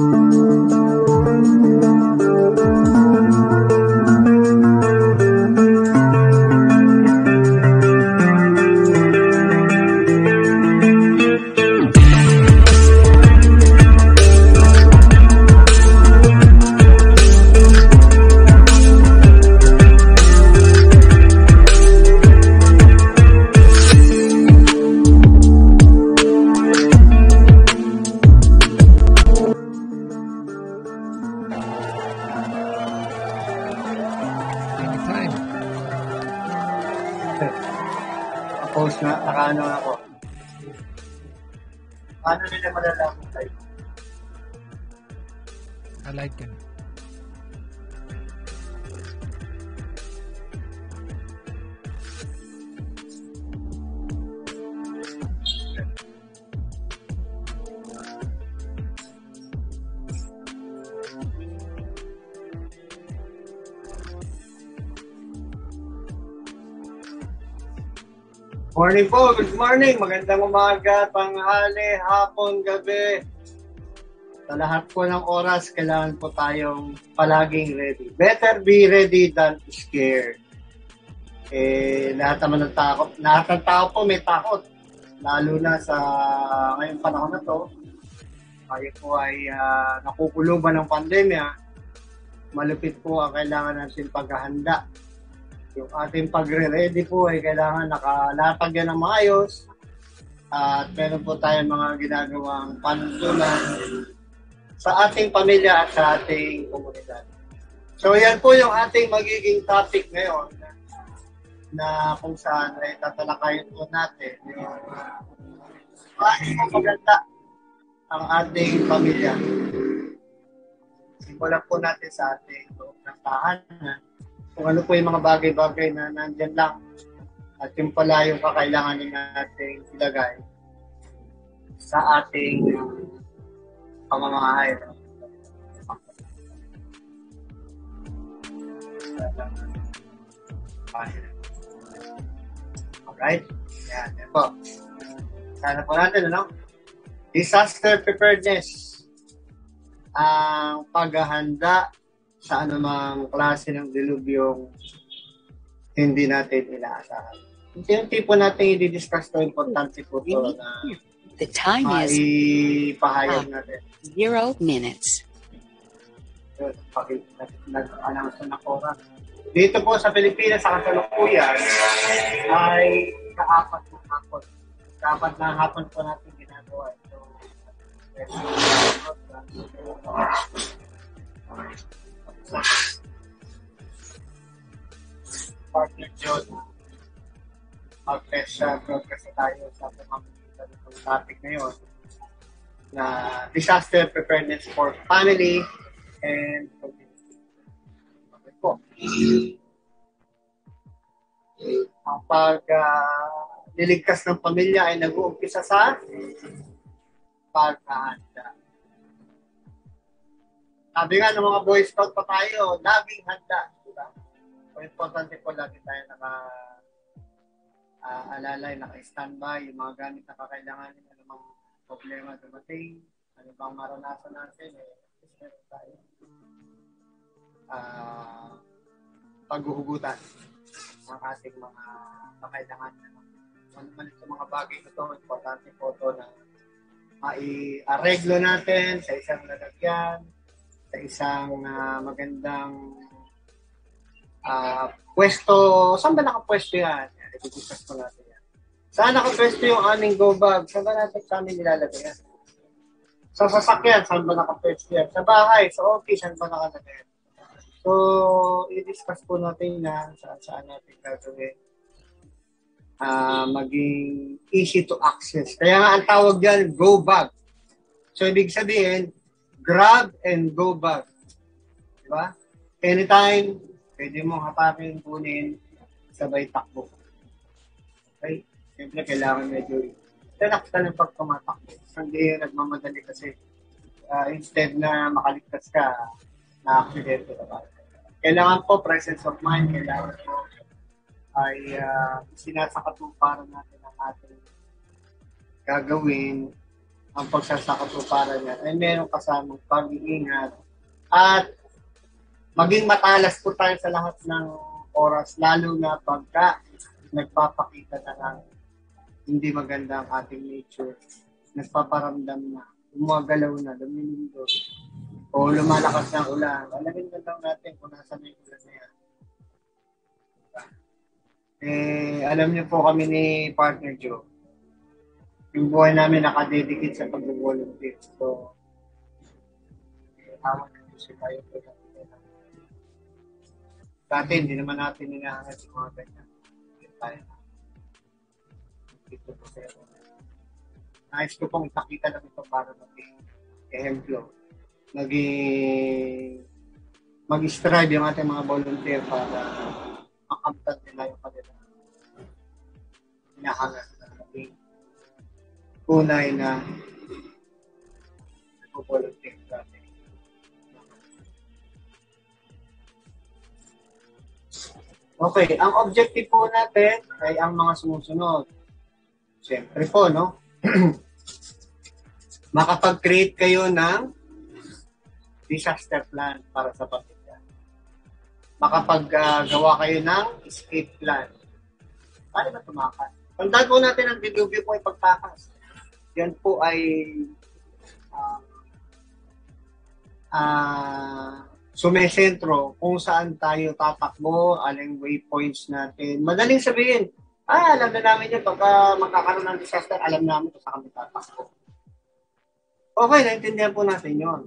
Time. Morning. Magandang umaga, tanghali, hapon, gabi. Sa lahat po ng oras, kailangan po tayong palaging ready. Better be ready than scared. Eh, lahat naman ng takot. Lahat ng tao po may takot. Lalo na sa ngayong panahon na to. Tayo po ay ah, nakukuluban ng pandemya. Malupit po ang kailangan natin paghahanda yung ating pagre-ready po ay kailangan nakalatag yan ng maayos at meron po tayong mga ginagawang panuntunan sa ating pamilya at sa ating komunidad. So yan po yung ating magiging topic ngayon na, na kung saan ay tatalakayin po natin yung paano maganda ang ating pamilya. Simulan po natin sa ating loob ng tahanan kung ano po yung mga bagay-bagay na nandyan lang at yung pala yung kakailanganin nating ilagay sa ating pamamahay. Alright? Yan, yan po. Sana po natin, ano? Disaster preparedness. Ang paghahanda sa anumang klase ng dilubyong hindi natin inaasahan. Yung tipo natin i-discuss to, importante po to na The time is maipahayag natin. zero minutes. Nag- Nag-announce na oras. Dito po sa Pilipinas, sa kasalukuyan, ay kaapat na hapon. Kaapat na hapon po natin ginagawa. So, partner John, mag-press progress na tayo sa pamamagitan ng topic ngayon na disaster preparedness for family and community. Okay po. Ang pag uh, niligtas ng pamilya ay nag-uumpisa sa paghahanda. Sabi nga ng mga Boy Scout pa tayo, laging handa. Diba? So, importante po lagi tayo naka uh, alalay, naka-standby, yung mga gamit na kakailanganin, ano mang problema dumating, ano bang maranasan natin, eh, meron tayo. Uh, paghuhugutan ng ating mga kakailanganin. Ano man sa mga bagay na ito, importante po ito na mai-areglo natin sa isang lalagyan, sa isang uh, magandang uh, pwesto. Saan ba nakapwesto yan? I-discuss ko natin yan. Saan nakapwesto yung aming go bag? Saan ba natin sa amin nilalagay yan? Sa sasakyan, saan ba nakapwesto yan? Sa bahay, sa office, saan ba nakalagay yan? So, i-discuss po natin na sa saan natin gagawin. Uh, maging easy to access. Kaya nga ang tawag dyan, go bag. So, ibig sabihin, grab and go bag. Diba? Anytime, pwede mo hapakin, kunin, sabay takbo. Okay? Siyempre, kailangan medyo relax ka ng pag tumatakbo. Hindi yung nagmamadali kasi uh, instead na makaligtas ka, na-accident ka ba? Kailangan po presence of mind, kailangan po ay uh, sinasakatuparan natin ang ating gagawin ang pagsasakatuparan niya ay meron kasamang pag-iingat at maging matalas po tayo sa lahat ng oras, lalo na pagka nagpapakita na ng hindi maganda ang ating nature. Nagpaparamdam na, gumagalaw na, lumilindol, o lumalakas ng ulan. Alamin na lang natin kung nasa may ulan na yan. Eh, alam niyo po kami ni partner Joe, yung buhay namin nakadedicate sa pag-volunteer. So, eh, hawa na kasi tayo po Dati, hindi naman natin inaangat yung mga ganyan. Tayo na. Dito po sa'yo. Nais ko pong ipakita lang ito para maging ehemplo. Maging mag-strive yung ating mga volunteer para makamtan nila yung kanila hinahangat na maging tunay na nagpo-volunteer Okay, ang objective po natin ay ang mga sumusunod. Siyempre po, no? Makapag-create kayo ng disaster plan para sa pamilya. Makapag-gawa kayo ng escape plan. Paano ba tumakas? Tandaan po natin ang dilubyo po ay pagtakas. Yan po ay uh, uh, sumesentro kung saan tayo tatakbo, aling waypoints natin. Madaling sabihin, ah, alam na namin yun, pagka magkakaroon ng disaster, alam namin kung saan kami tatakbo. Okay, naintindihan po natin yon.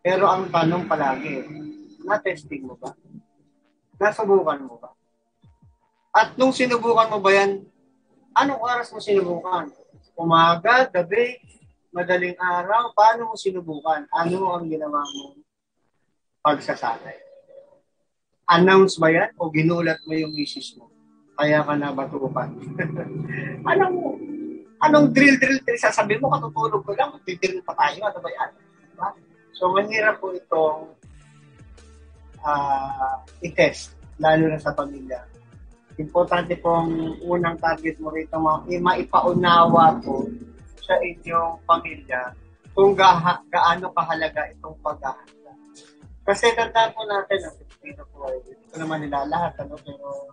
Pero ang tanong palagi, na-testing mo ba? Nasubukan mo ba? At nung sinubukan mo ba yan, anong oras mo sinubukan? Umaga, gabi, madaling araw, paano mo sinubukan? Ano ang ginawa mo pagsasanay? Announce ba yan o ginulat mo yung misis mo? Kaya ka na batukan. anong, anong drill, drill? Sasabihin mo, katutulog ko lang, titiril pa tayo, ano ba yan? Diba? So, manira po itong uh, i-test, lalo na sa pamilya. Importante pong unang target mo rito, ma- maipaunawa po sa inyong pamilya kung ga- gaano kahalaga itong paghahanda. Kasi tandaan po natin, ang Pilipino po ay, hindi naman nila lahat, ano, pero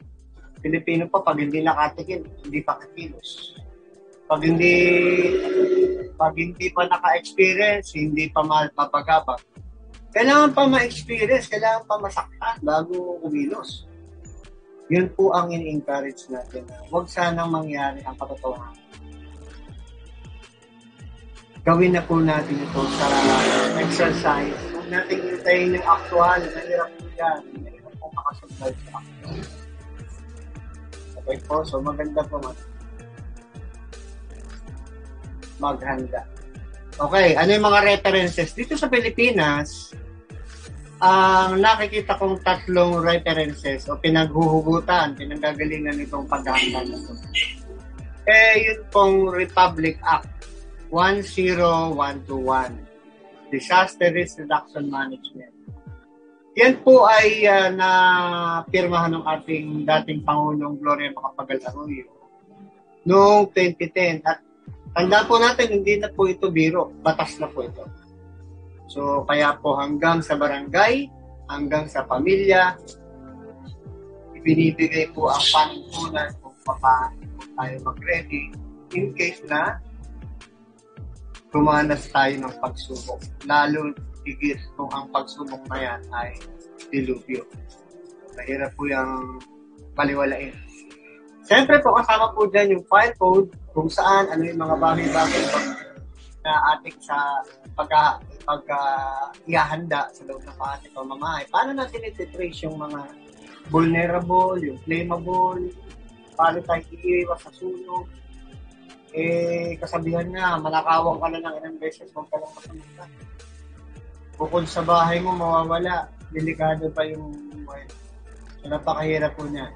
Pilipino pa, pag hindi nakatikin, hindi pa kikilos. Pag hindi, pag hindi pa naka-experience, hindi pa mapagabag. Kailangan pa ma-experience, kailangan pa masaktan bago kumilos. Yun po ang in-encourage natin na huwag sanang mangyari ang katotohanan. Gawin na po natin ito sa exercise huwag natin hintayin actual. Mahirap po yan. Mahirap po makasurvive sa. Okay po, so maganda po mag maghanda. Okay, ano yung mga references? Dito sa Pilipinas, ang nakikita kong tatlong references o pinaghuhugutan, pinanggagalingan nitong paghahanda na ito. Eh, yun pong Republic Act 10121 Disaster Risk Reduction Management. Yan po ay uh, na pirmahan ng ating dating Pangulong Gloria Macapagal Arroyo noong 2010. At tanda po natin, hindi na po ito biro. Batas na po ito. So, kaya po hanggang sa barangay, hanggang sa pamilya, ibinibigay po ang panuntunan kung paano tayo mag-ready in case na tumanas tayo ng pagsubok. Lalo higit kung ang pagsubok na yan ay dilubyo. Mahirap po yung paliwalain. Siyempre po, kasama po dyan yung file code kung saan ano yung mga bagay-bagay na ating sa pagka pagka ihahanda sa loob ng ating pamamahay. Paano natin ititrace yung mga vulnerable, yung flammable, paano tayo iiwas sa sunog, eh, kasabihan nga, manakawang ka na ng ilang beses, huwag ka lang masamata. Bukod sa bahay mo, mawawala. Delikado pa yung buhay. So, napakahirap po niya.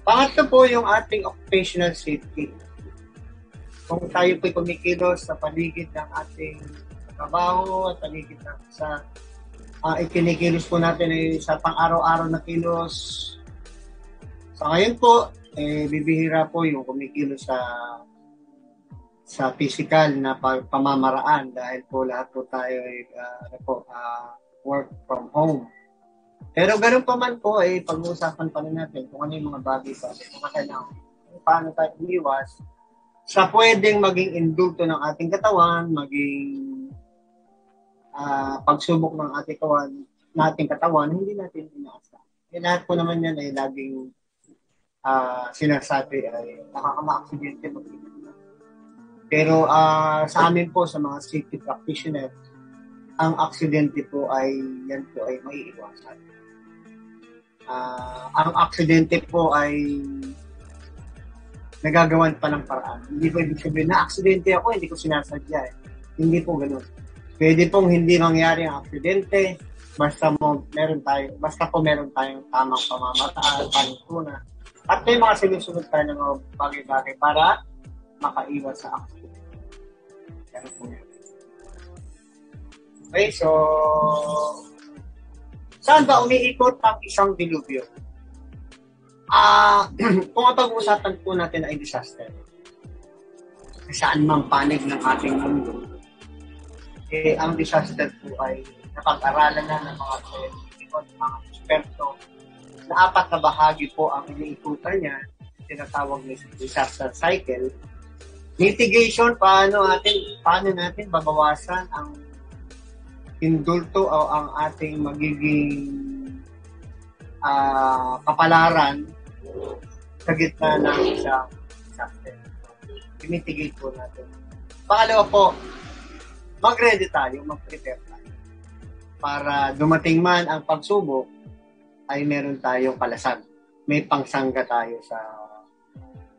Pangatlo po yung ating occupational safety. Kung tayo po'y kumikilos sa paligid ng ating trabaho at paligid ng sa uh, ikinikilos po natin ay sa pang-araw-araw na kilos. Sa ngayon po, eh, bibihira po yung kumikilos sa sa physical na pamamaraan dahil po lahat po tayo ay uh, po, uh, work from home. Pero ganun pa man po, eh, pag-uusapan pa rin natin kung ano yung mga bagay pa, mga kailangan, paano tayo umiwas sa pwedeng maging indulto ng ating katawan, maging uh, pagsubok ng ating katawan, nating katawan, hindi natin inaasa. Eh, lahat po naman yan ay laging uh, sinasabi ay nakakama-aksidente mag Pero uh, sa amin po, sa mga safety practitioners, ang aksidente po ay yan po ay maiiwasan. Uh, ang aksidente po ay nagagawan pa ng paraan. Hindi po ibig sabihin na aksidente ako, hindi ko sinasadya. Eh. Hindi po ganoon. Pwede pong hindi mangyari ang aksidente, basta mo meron tayo, basta po meron tayong tamang pamamataan, panituna, at may mga sinusunod tayo ng mga bagay-bagay para makaiwas sa accident. Ganun po. Okay, so saan ba umiikot ang isang dilubyo? Ah, uh, kung ang pag-uusapan po natin ay disaster, saan mang panig ng ating mundo, eh, ang disaster po ay napag-aralan na ng mga scientific mga eksperto na apat na bahagi po ang iniikutan niya, tinatawag na disaster cycle. Mitigation, paano natin, paano natin babawasan ang indulto o ang ating magiging uh, kapalaran sa gitna ng isang disaster. I-mitigate po natin. Pangalawa po, mag-ready tayo, mag-prepare tayo. Para dumating man ang pagsubok, ay meron tayong kalasan. May pangsangga tayo sa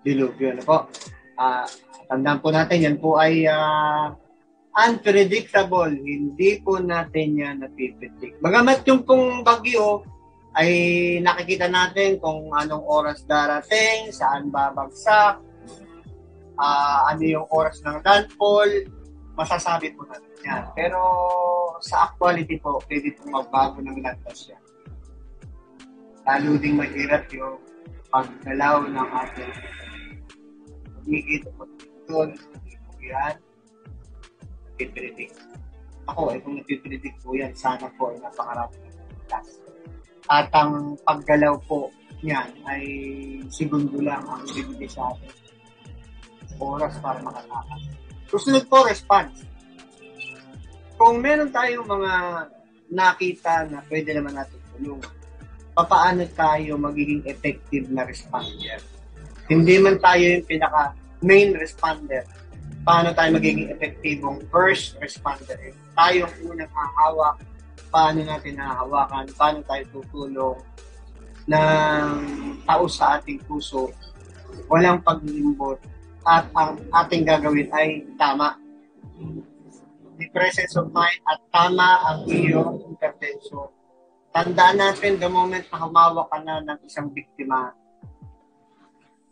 dilubyo. Ano po? Uh, tandaan po natin, yan po ay uh, unpredictable. Hindi po natin yan napipredict. Bagamat yung pong bagyo ay nakikita natin kung anong oras darating, saan babagsak, uh, ano yung oras ng landfall, masasabi po natin yan. Pero sa actuality po, pwede pong magbago ng landas yan lalo ding mahirap yung paggalaw ng ating paligid o doon, yan, napipredict. Ako, ay kung napipredict po yan, sana po ay napakarami ng class. At ang paggalaw po niyan ay segundo lang ang bibigay sa atin. Oras para makatakas. Susunod po, response. Kung meron tayong mga nakita na pwede naman natin tulungan, paano tayo magiging effective na responder. Hindi man tayo yung pinaka main responder. Paano tayo magiging epektibong first responder? If tayo ang unang hahawak, paano natin nahahawakan, paano tayo tutulong ng tao sa ating puso, walang paglimbot, at ang ating gagawin ay tama. The presence of mind at tama ang iyong intervention Tandaan natin, the moment na humawak ka na ng isang biktima,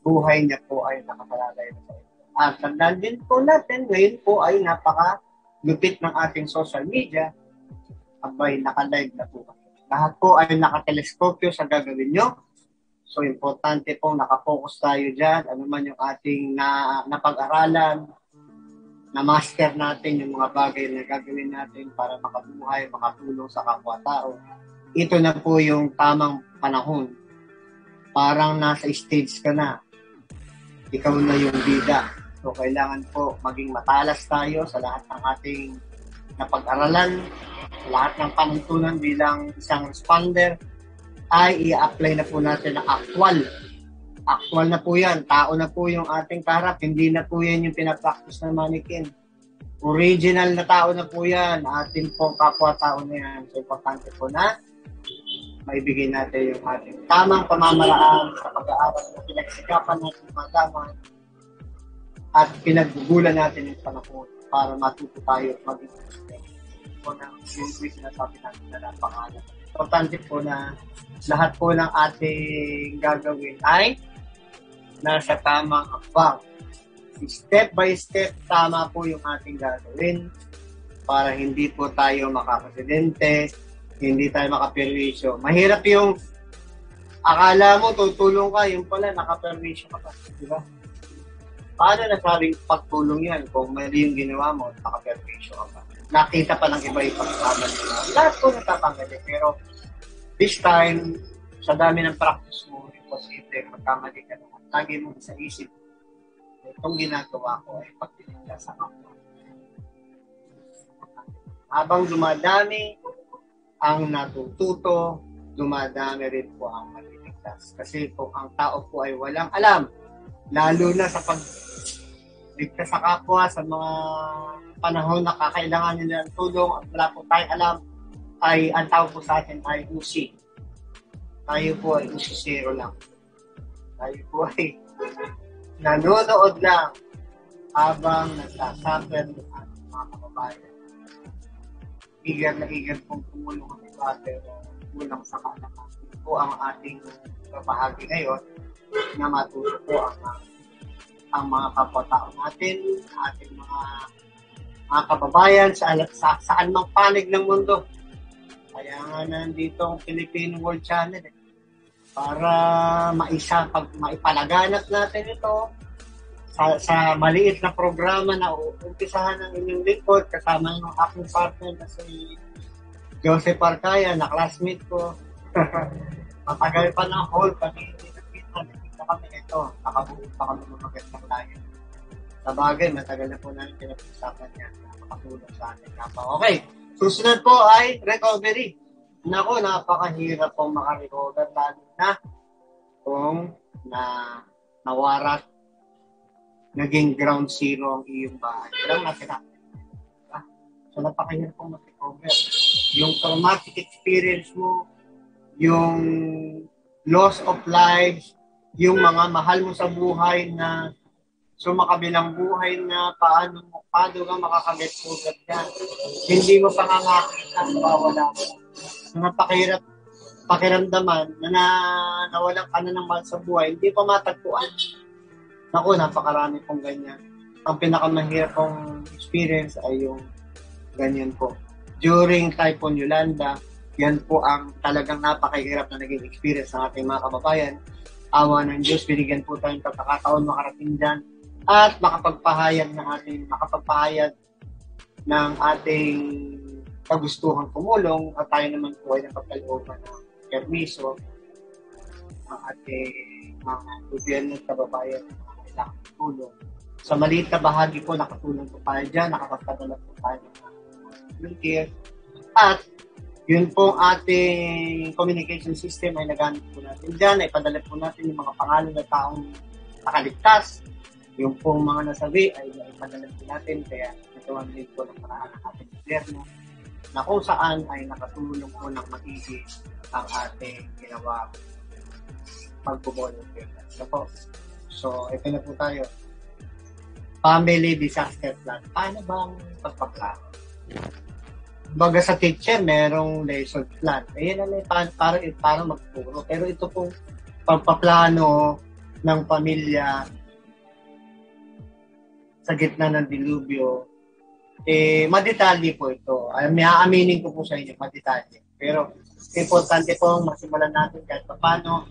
buhay niya po ay nakapalalay na sa ito. At tandaan din po natin, ngayon po ay napaka lupit ng ating social media, abay naka-live na po. Lahat po ay nakateleskopyo sa gagawin nyo. So, importante po nakapokus tayo dyan. Ano man yung ating na, napag-aralan, na master natin yung mga bagay na gagawin natin para makabuhay, makatulong sa kapwa-tao ito na po yung tamang panahon. Parang nasa stage ka na. Ikaw na yung bida. So, kailangan po maging matalas tayo sa lahat ng ating napag-aralan, lahat ng panuntunan bilang isang responder, ay i-apply na po natin ang actual. Actual na po yan. Tao na po yung ating karap. Hindi na po yan yung pinapractice ng mannequin. Original na tao na po yan. Ating pong kapwa-tao na yan. So, importante po na maibigay natin yung ating tamang pamamaraan sa pag-aaral na pinagsikapan natin malaman at pinaggugulan natin yung panahon para matuto tayo maging po ng yung quiz na sabi natin na napakalat. Importante po na lahat po ng ating gagawin ay nasa tamang akbang. Step by step, tama po yung ating gagawin para hindi po tayo makakasidente, hindi tayo makaperwisyo. Mahirap yung akala mo tutulong ka, yung pala nakaperwisyo ka pa. Di ba? Paano nasabing pagtulong yan kung mali yung ginawa mo, nakaperfection ka pa? Nakita pa ng iba yung pagkakamali mo. Lahat po natatangali. Pero this time, sa dami ng practice mo, imposible, magkamali ka naman. Lagi mo sa isip, itong ginagawa ko ay pagtitinda sa kapwa. Habang dumadami ang natututo, dumadami rin po ang maliligtas. Kasi po ang tao po ay walang alam. Lalo na sa pag ligtas sa kapwa sa mga panahon na kakailangan nila ng tulong at wala po tayong alam ay ang tawag po sa atin ay usi. Tayo po ay usi zero lang. Tayo po ay nanonood lang habang nagsasuffer ng ating mga kababayan. Eager na eager pong tumulong ang iba pero kulang sa kalaman. po ang ating bahagi ngayon na matuto po ang ang mga kapwa-tao natin, ating mga mga kababayan sa, sa saan mang panig ng mundo. Kaya nga nandito ang Philippine World Channel eh, para maisa pag maipalaganap natin ito sa, sa maliit na programa na umpisahan ng inyong lingkod kasama ng aking partner na si Joseph Arcaya na classmate ko. Matagal pa ng whole kami nakita, nakita kami ito. Nakabuo pa kami ng magandang layo. Sa bagay, matagal na po namin pinag-usapan niya na makatulong sa atin. Okay, susunod po ay recovery. Nako, napakahirap pong makarecover lalo na kung na nawarat naging ground zero ang iyong bahay. Walang natira. Ah, so, napakahirap pong mag-recover. Yung traumatic experience mo, yung loss of lives, yung mga mahal mo sa buhay na sumakabilang buhay na paano mo, paano ka makakamit sugat yan. Hindi mo pangangakita, mawawala mo. Napakahirap pakiramdaman na, na nawalan ka na ng mahal sa buhay, hindi pa matagpuan. Naku, napakarami pong ganyan. Ang pinakamahirap kong experience ay yung ganyan po. During Typhoon Yolanda, yan po ang talagang napakahirap na naging experience ng ating mga kababayan. Awa ng Diyos, binigyan po tayong pagkakataon makarating dyan at makapagpahayag ng ating, makapagpahayag ng ating kagustuhan tumulong at tayo naman po ay napagkalooban ng permiso ang ating mga gobyerno at kababayan na kailangan tulong. Sa maliit na bahagi po, nakatulong po tayo dyan, nakapagpadala po tayo ng volunteer. At yun po ating communication system ay nagamit po natin dyan, ay padala po natin yung mga pangalan ng taong nakaligtas. Yung pong mga nasabi ay ipadala po natin, kaya nagawa din po ng paraan ng ating gobyerno na kung saan ay nakatulong po ng maigi ang ating ginawa pagbo-volunteer. So po, so ito na po tayo. Family disaster plan. Paano bang pagpaplano? Baga sa teacher, merong lesson plan. Ayan na para, para, para magturo. Pero ito pong pagpaplano ng pamilya sa gitna ng dilubyo, eh, madetalye po ito. Ay, may aaminin ko po sa inyo, madetalye. Pero, importante po masimulan natin kahit paano.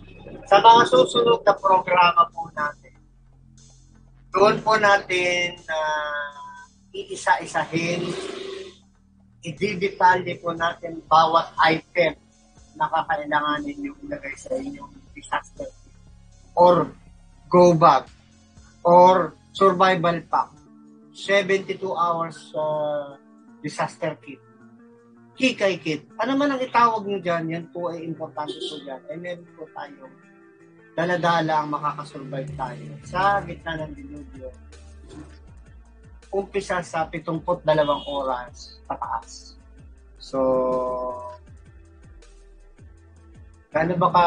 Sa mga susunod na programa po natin, doon po natin na uh, iisa-isahin, i-detalye po natin bawat item na kakailangan ninyo ilagay sa inyong disaster or go bag or survival pack 72 hours uh, disaster kit hikay kit ano man ang itawag nyo dyan yan po ay importante po dyan. Ay meron po tayong daladala ang makakasurvive tayo. Sa gitna ng dilubyo umpisa sa 72 oras pataas. So gaano ba ka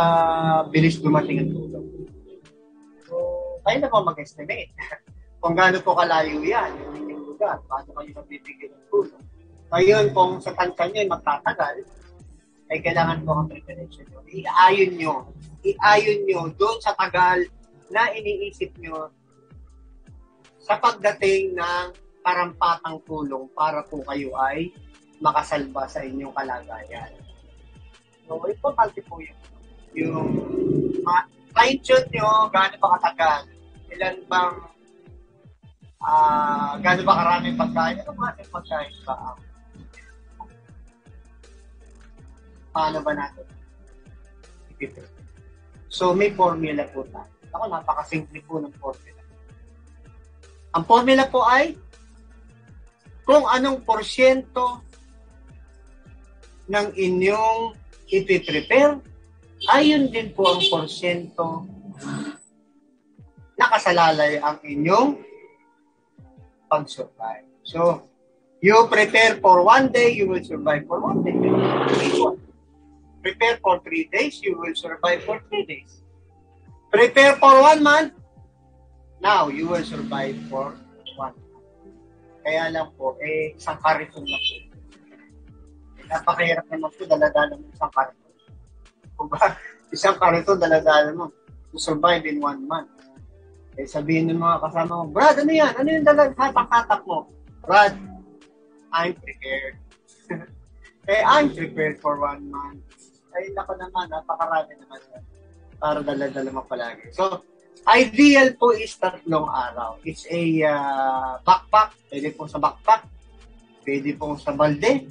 bilis dumating ang tulong so kayo na po mag-estimate. Kung gaano po kalayo yan yung lugar paano kayo magbibigay ng tulong ngayon kung sa tansa nyo magtatagal ay kailangan po ang preparation nyo. Iayon nyo. Iayon nyo doon sa tagal na iniisip nyo sa pagdating ng karampatang tulong para po kayo ay makasalba sa inyong kalagayan. So, importante po yun. Yung uh, fine-tune nyo, gaano pa katagal, ilan bang Ah, gaano ba karaming pagkain? Ano ba ating pagkain ba? ang paano ba natin ipipil? So, may formula po tayo. Ako, napakasimple po ng formula. Ang formula po ay kung anong porsyento ng inyong ipiprepare, ayun din po ang porsyento nakasalalay ang inyong pag-survive. So, you prepare for one day, you will survive for one day. Prepare for three days, you will survive for three days. Prepare for one month, now you will survive for one month. Kaya lang po, eh, isang kariton na po. Eh, napakahirap naman po, daladala mo isang kariton. Kung ba, isang kariton, daladala mo to survive in one month. Eh, sabihin ng mga kasama mo, Brad, ano yan? Ano yung dalag hatak-hatak mo? Brad, I'm prepared. eh, I'm prepared for one month. Ay, nako naman, napakarami naman. Para dala-dala mo palagi. So, ideal po is tatlong araw. It's a uh, backpack. Pwede po sa backpack. Pwede po sa balde.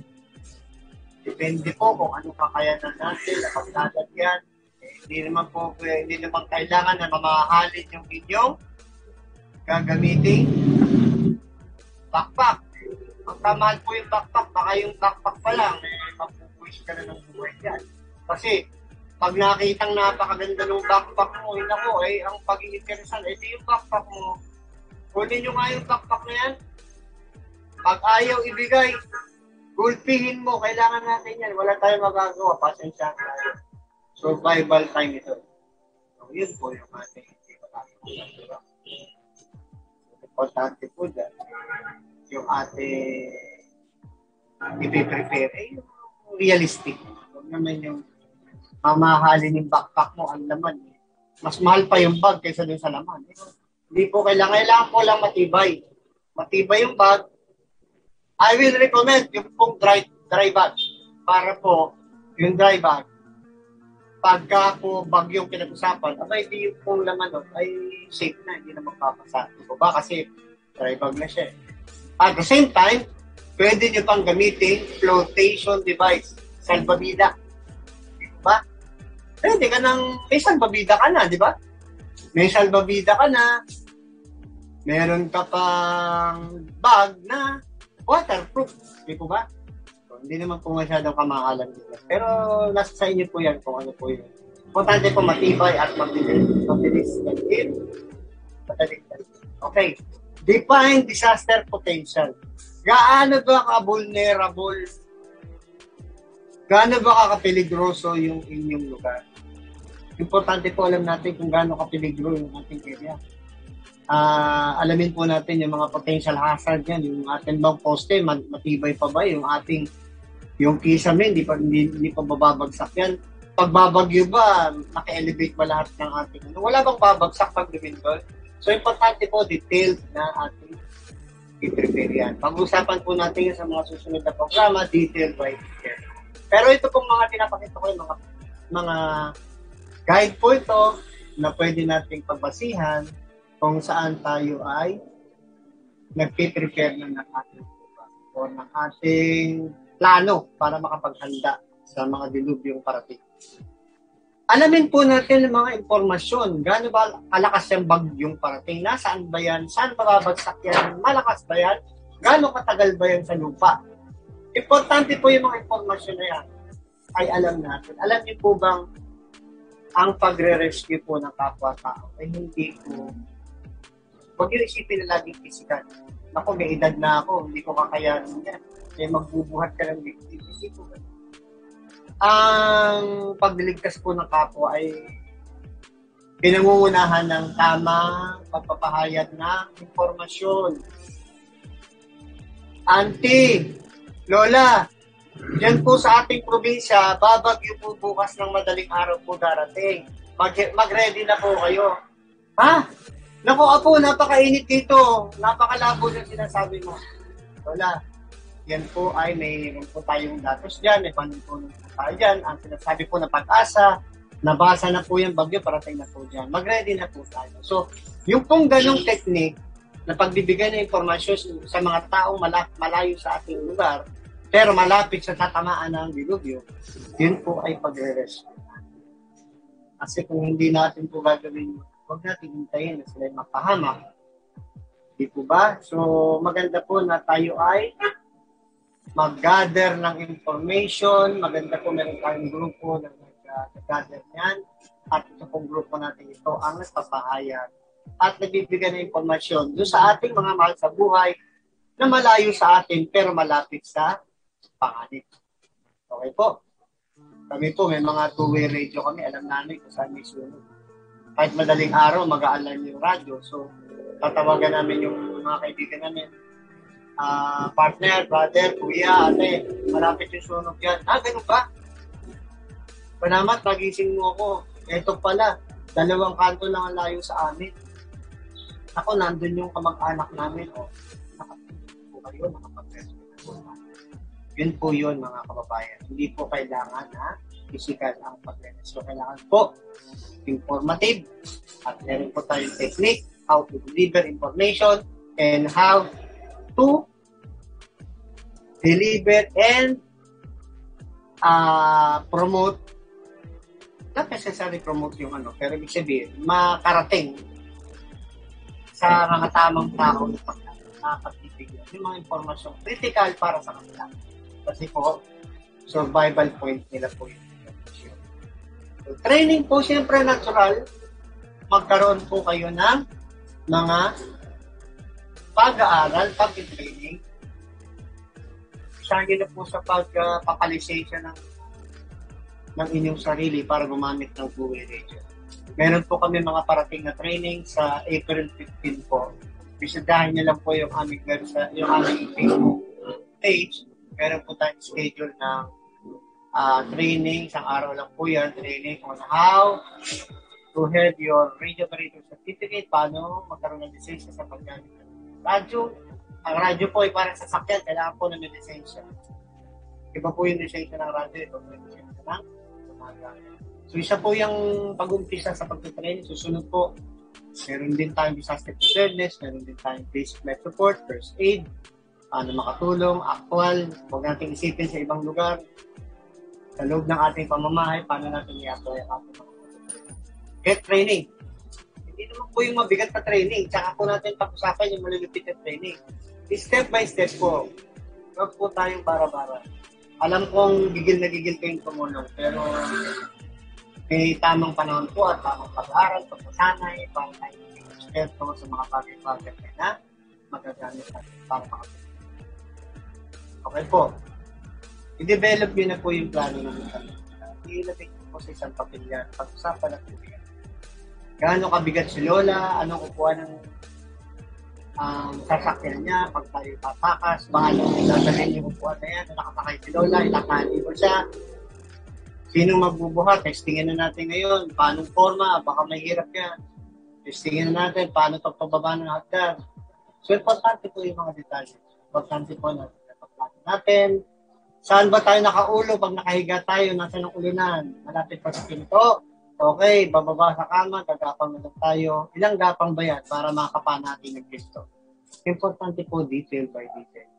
Depende po kung ano kakayanan natin na paglalagyan. Eh, hindi naman po, eh, hindi naman kailangan na mamahalin yung inyong gagamitin backpack. Ang kamahal po yung backpack, baka yung backpack pa lang, eh, mapupuwis ka na ng buhay yan. Kasi, pag nakitang napakaganda ng backpack mo, yun ako, eh, ang pag-iinteresan, eh, di yung backpack mo, kunin nyo nga yung backpack na yan. Pag ayaw ibigay, gulpihin mo, kailangan natin yan. Wala tayong magagawa, pasensya tayo. Survival time ito. So, yun po yung ating hindi diba? Importante po dyan, yung ating ipiprepare, eh, yung realistic. Huwag naman yung mamahalin yung backpack mo, ang laman. Eh. Mas mahal pa yung bag kaysa dun sa laman. Eh. Hindi po kailangan, kailangan po lang matibay. Matibay yung bag. I will recommend yung pong dry, dry bag. Para po, yung dry bag, pagka po bagyong pinag-usapan, abay, hindi yung pong laman no, ay safe na, hindi na magpapasa. Diba ba? Kasi dry bag na siya. eh. At the same time, pwede nyo pang gamitin flotation device, salbabida. Diba? Pwede ka nang, may salbabida ka na, di ba? May salbabida ka na, meron ka pang bag na waterproof. Di po ba? So, hindi naman po masyadong kamahalan dito. Pero nasa sa inyo po yan kung ano po yun. Importante po matibay at mabilis. Mabilis. Okay. Define disaster potential. Gaano ba ka-vulnerable? Gaano ba kakapeligroso yung inyong lugar? Importante po alam natin kung gaano kapeligro yung ating area. Ah, alamin po natin yung mga potential hazard yan, yung ating bang poste, mat- matibay pa ba yung ating yung kisame, hindi pa hindi, hindi pa bababagsak yan. Pagbabagyo ba, naka-elevate ba lahat ng ating ano? Wala bang babagsak pag lumindol? So, importante po, detailed na ating i-prepare yan. Pag-usapan po natin yan sa mga susunod na programa, detailed by detail. Pero ito pong mga pinapakita ko yung mga mga guide po ito na pwede nating pagbasihan kung saan tayo ay nagpe-prepare na ng ating program o ng ating plano para makapaghanda sa mga dilubyong parating. Alamin po natin ang mga impormasyon. Gaano ba kalakas yung bagyong parating? Nasaan ba yan? Saan babagsak yan? Malakas ba yan? Gaano katagal ba yan sa lupa? Importante po yung mga impormasyon na yan ay alam natin. Alam niyo po bang ang pagre-rescue po ng kapwa-tao ay hindi po huwag yung isipin na laging physical. Ako, may edad na ako, hindi ko kakayanin yan. Kaya magbubuhat ka ng victim. Po ganun. Ang pagliligtas po ng kapwa ay pinangungunahan ng tamang pagpapahayag ng impormasyon. Auntie, Lola, yan po sa ating probinsya, babagyo po bukas ng madaling araw po darating. Mag- mag-ready na po kayo. Ha? Naku, apo, napakainit dito. Napakalabo ng sinasabi mo. Lola, yan po ay may po tayong datos dyan, may panuntunan po tayo dyan. Ang sinasabi po na pag-asa, nabasa na po yung bagyo, parating na po dyan. Mag-ready na po tayo. So, yung pong ganong technique, na pagbibigay ng impormasyon sa mga taong mala- malayo sa ating lugar, pero malapit sa tatamaan ng dilubyo, yun po ay pagre-rescue. Kasi kung hindi natin po gagawin, huwag natin hintayin na sila mapahamak. Di po ba? So, maganda po na tayo ay mag-gather ng information. Maganda po meron tayong grupo na nag-gather niyan. At ito pong grupo natin ito ang nagpapahayag at nagbibigay ng impormasyon doon sa ating mga mahal sa buhay na malayo sa atin pero malapit sa panganib. Okay po. Kami po, may mga two-way radio kami. Alam namin kung saan may sunog. Kahit madaling araw, mag-aalarm yung radyo. So, tatawagan namin yung mga kaibigan namin. Uh, partner, brother, kuya, ate, malapit yung sunog yan. Ah, ganun ba? Panamat, nagising mo ako. Ito pala, dalawang kanto lang ang layo sa amin. Ako, nandun yung kamag-anak namin. Oh, nakapagod po kayo, po. Yun po yun, mga kababayan. Hindi po kailangan na physical ang pag-rescue. Kailangan po informative at meron po tayong technique how to deliver information and how to deliver and uh, promote not necessarily promote yung ano, pero ibig sabihin, makarating sa mga tamang tao na nakakapagbibigyan yung mga impormasyon critical para sa kanila. Kasi po, survival point nila po yung information. So, training po, siyempre natural, magkaroon po kayo ng mga pag-aaral, pag-training, Isang na po sa pagpapalisensya ng ng inyong sarili para gumamit ng Google Radio. Meron po kami mga parating na training sa April 15 po. Bisitahin niyo lang po yung aming website, yung aming Facebook page. Meron po tayong schedule ng uh, training. Isang araw lang po yan. Training on how to have your radio operator certificate. Paano magkaroon ng lisensya sa paggamit ng radyo. Ang radyo po ay parang sasakyan. Kailangan po may lisensya. Iba po yung lisensya ng radyo. Iba po yung lisensya ng So isa po yung pag-umpisa sa pagtitrain. Susunod po, meron din tayong disaster preparedness, meron din tayong basic life support, first aid, paano makatulong, actual, huwag natin isipin sa ibang lugar. Sa loob ng ating pamamahay, paano natin i-apply ang ating mga Get training. Hindi naman po yung mabigat na training. Tsaka po natin pag-usapan yung malulupit na training. Step by step po. Huwag po tayong bara-bara alam kong gigil na gigil kayong tumulong, pero may tamang panahon po at tamang pag-aaral, pagsasanay, para tayo eksperto sa mga bagay-bagay na magagamit natin para makapagod. Okay po. I-develop nyo na po yung plano ng kami. I-ilagay po sa isang papel yan. Pag-usapan na po yan. Gaano kabigat si Lola, anong kukuha ng um, sasakyan niya, pag tayo tatakas, yung dadalhin yung upuan na yan, nakasakay si Lola, ilakani ko siya. Sino magbubuhat? Testingin na natin ngayon. Paano forma? Baka mahirap yan. Testingin na natin. Paano pagpababa ng hagdan? So, importante po yung mga detalye. Importante po na pagplano natin. Saan ba tayo nakaulo pag nakahiga tayo? Nasa ng ulunan? Malapit pa sa pinto? Okay, bababa sa kama, gagapang na tayo. Ilang gapang ba yan para makapa natin ng Kristo? Importante po detail by detail.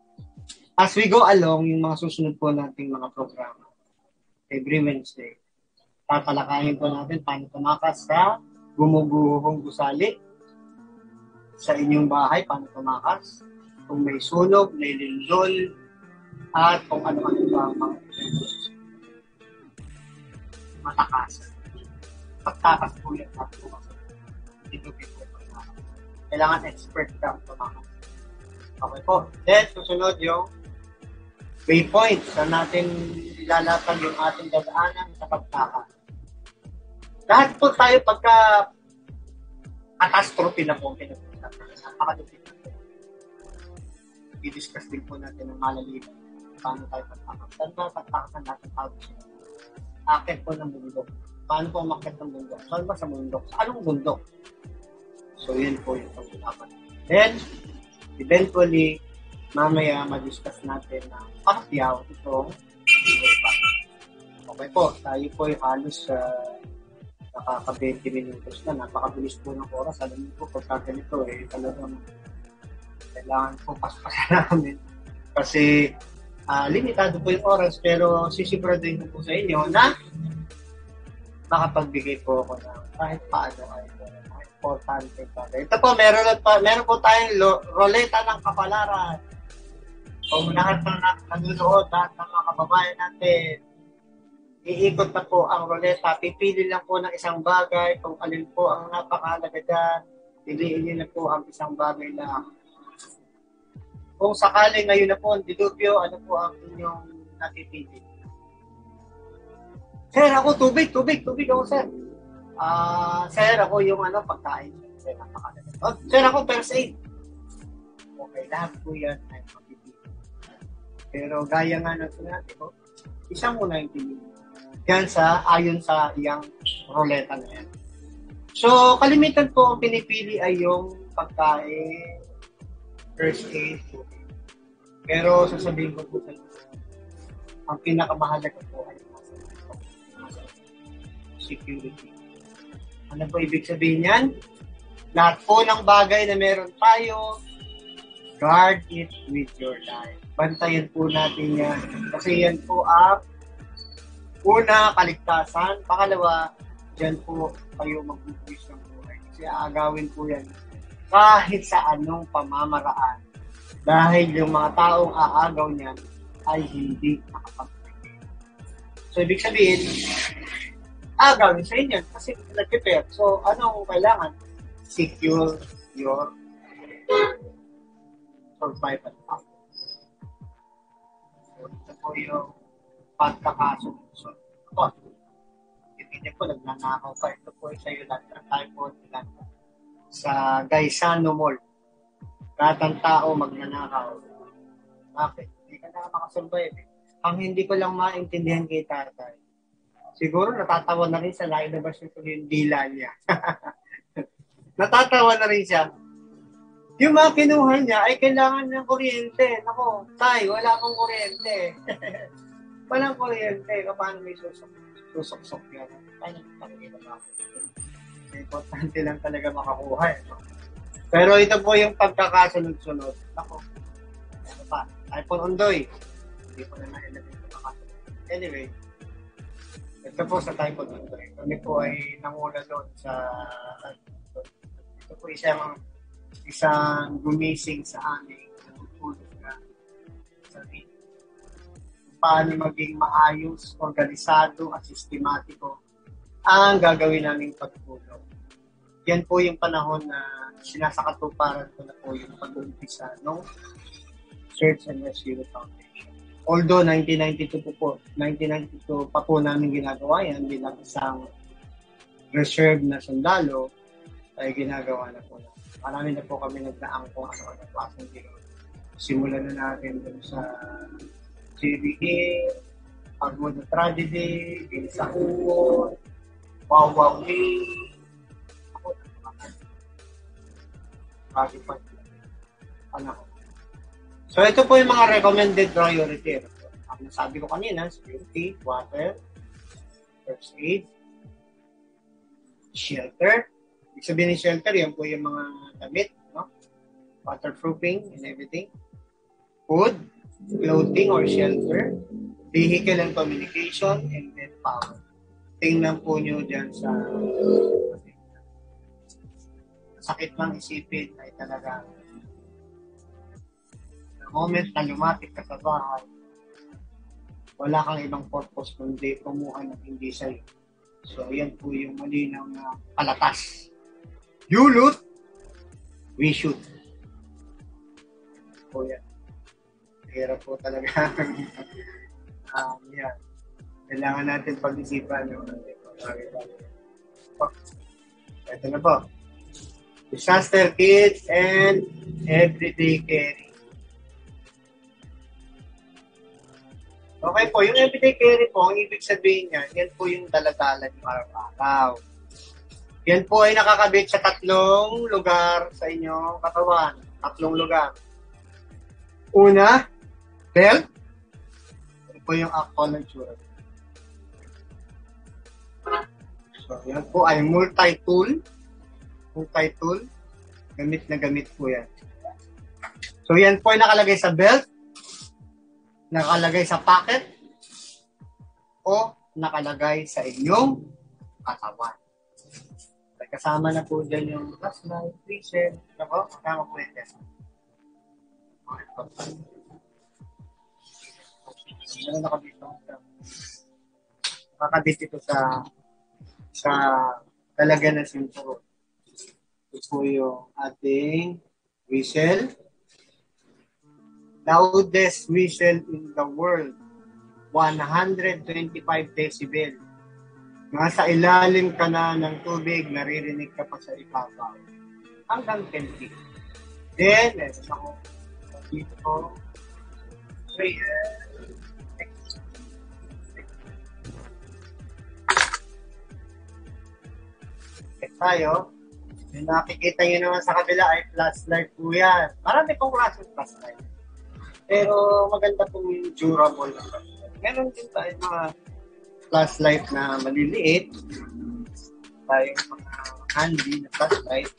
As we go along, yung mga susunod po nating mga programa, every Wednesday, tatalakayin po natin paano tumakas sa gumuguhong gusali sa inyong bahay, paano tumakas, kung may sunog, may lindol, at kung ano ano ba mga matakasan pagtakas po yan at pumasok. Dito dito Kailangan expert ka tumakas. Okay po. Then, susunod yung waypoint. Saan natin ilalapag yung ating dadaanan sa pagtakas. Lahat po tayo pagka catastrophe na po pinag-usapan. Napakalupit na po. I-discuss din po natin ng malaliman paano tayo pagtakas. Saan ba pagtakasan natin tawag siya? Akit po ng bundok Paano po umakit ng bundok? Saan ba sa bundok? Sa anong bundok? So, yun po yung pag-usapan. Then, eventually, mamaya ma-discuss natin na pakyaw itong Okay po, tayo po ay halos uh, nakaka-20 minutos na. Napakabilis po ng oras. Alam niyo po, pagka ganito, eh, talagang kailangan po paspasan namin. Kasi ah, limitado po yung oras pero sisiguraduhin ko po sa inyo na makapagbigay po ako ng kahit paano ay mga importante bagay. Ito po, meron, na pa, meron po tayong lo, roleta ng kapalaran. Kung lahat ng na- nanonood, lahat ng mga kababayan natin, iikot na po ang roleta. Pipili lang po ng isang bagay kung alin po ang napakahalaga dyan. Piliin niyo na po ang isang bagay lang. Kung sakaling ngayon na po ang dilubyo, ano po ang inyong natipili? Sir, ako tubig, tubig, tubig ako, sir. Ah, sir, ako yung ano, pagkain. Sir, napakalaga. Oh, sir, ako first aid. Okay, lahat po yan ay mapipili. Pero gaya nga ng sinabi ko, isang muna yung pinili. Yan sa, ayon sa iyang roleta na yan. So, kalimitan po ang pinipili ay yung pagkain, first aid. Pero sasabihin ko po sa inyo, ang pinakamahalaga po ay security. Ano po ibig sabihin yan? Lahat po ng bagay na meron tayo, guard it with your life. Bantayan po natin yan. Kasi yan po ang una, kaligtasan. Pangalawa, dyan po kayo mag-focus ng buhay. Kasi aagawin po yan kahit sa anong pamamaraan. Dahil yung mga taong aagaw niyan ay hindi nakapag-prepare. So, ibig sabihin, agawin sa inyo kasi nag-prepare. So, anong kailangan? Secure your survival path. So, ito po yung pagkakasunod. Ito, hindi po nagnanakaw pa. Ito po sa iyo lahat ng tayo po nila sa Gaisano Mall. Lahat ng tao magnanakaw. Bakit? Hindi ka na makasurvive. eh. Ang hindi ko lang maintindihan kay tatay, siguro natatawa na rin sa nailabas nito yung dila niya. natatawa na rin siya. Yung mga kinuha niya ay kailangan ng kuryente. Nako, tay, wala akong kuryente. Walang kuryente. Paano may susok? Susok-sok yan. Ay, nakikita ba? Importante lang talaga makakuha. Eh? Pero ito po yung pagkakasunod-sunod. Nako, ano pa? iPhone Ondoy. Hindi ko na nailagay sa pagkakasunod. Anyway, ito po sa type of Ondoy. Kami po ay nangula doon sa ito po isang isang gumising sa amin natutulog na sarili. Paano maging maayos, organisado at sistematiko ang gagawin naming pagtulong. Yan po yung panahon na sinasakatuparan ko na po yung pag-umpisa ng Search and Rescue Foundation. Although 1992 po po, 1992 pa po namin ginagawa yan bilang isang reserve na sundalo, ay ginagawa na po namin. Marami na po kami nagdaang kung ano ano klaseng gino. Simulan na natin dun sa CBA, Pagod na Tragedy, Sa Uwo, Wow Wow Day, Bago pa. Ano ko. So, ito po yung mga recommended priority. Ang nasabi ko kanina, security, water, first aid, shelter. Ibig sabihin ng shelter, yan po yung mga damit, no? waterproofing and everything. Food, clothing or shelter, vehicle and communication, and then power. Tingnan po nyo dyan sa sakit lang isipin ay talaga the moment na lumapit ka sa bahay, wala kang ibang purpose kundi kumuha ng hindi sa'yo. So, yan po yung malinaw na palatas. You loot, we shoot. Po yan. Hirap po talaga. um, yan. Kailangan natin pag-isipan yung Ito na po. Disaster kits and everyday carry. Okay po, yung everyday carry po, ang ibig sabihin niya, yan po yung daladala ng araw-araw. Yan po ay nakakabit sa tatlong lugar sa inyong katawan. Tatlong lugar. Una, belt. Yan po yung actual ng tsura. So, yan po ay multi-tool. Multi-tool. Gamit na gamit po yan. So yan po ay nakalagay sa belt, nakalagay sa pocket, o nakalagay sa inyong katawan. At kasama na po dyan yung flashlight, preset, ako, kasama po yan. Meron ako dito. Nakakabit ito sa sa talaga ng sinturon. Ito po yung ating whistle. Loudest whistle in the world. 125 decibel. Nasa ilalim ka na ng tubig, naririnig ka pa sa ibabaw. Hanggang 10 feet. Then, meron ako dito. Prayer. Check tayo. Yung nakikita nyo naman sa kabila ay flashlight po yan. Marami pong klaseng flashlight. Pero maganda po yung durable. Meron din tayo mga flashlight na maliliit. Tayo mga handy na flashlight.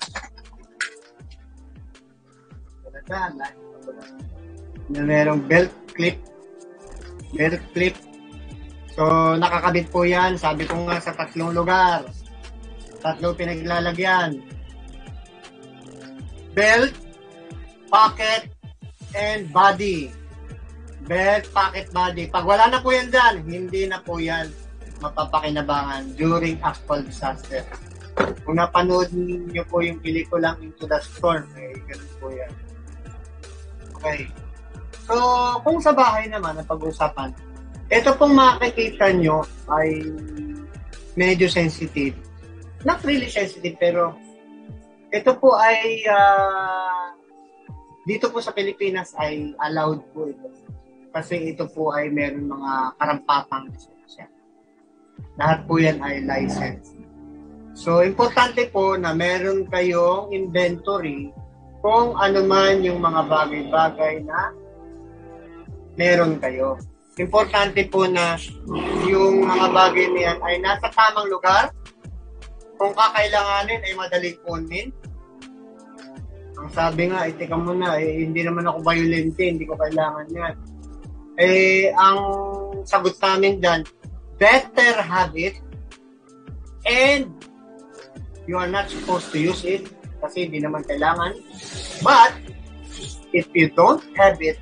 Maganda, na merong belt clip. Belt clip. So, nakakabit po yan. Sabi ko nga sa tatlong lugar. Tatlong pinaglalagyan. Belt, pocket, and body. Belt, pocket, body. Pag wala na po yan dyan, hindi na po yan mapapakinabangan during actual disaster. Kung napanood niyo po yung pelikulang Into the Storm, eh, ganun po yan. Okay. So, kung sa bahay naman ang pag-uusapan, ito pong makikita nyo ay medyo sensitive. Not really sensitive, pero ito po ay uh, dito po sa Pilipinas ay allowed po ito. Kasi ito po ay meron mga karampatang lisensya. Lahat po yan ay license. So, importante po na meron kayong inventory kung ano man yung mga bagay-bagay na meron kayo. Importante po na yung mga bagay niyan ay nasa tamang lugar. Kung kakailanganin ay madaling kunin. Ang sabi nga, eh, teka muna, eh, hindi naman ako violente, hindi ko kailangan yan. Eh, ang sagot namin dyan, better have it and you are not supposed to use it kasi hindi naman kailangan. But, if you don't have it,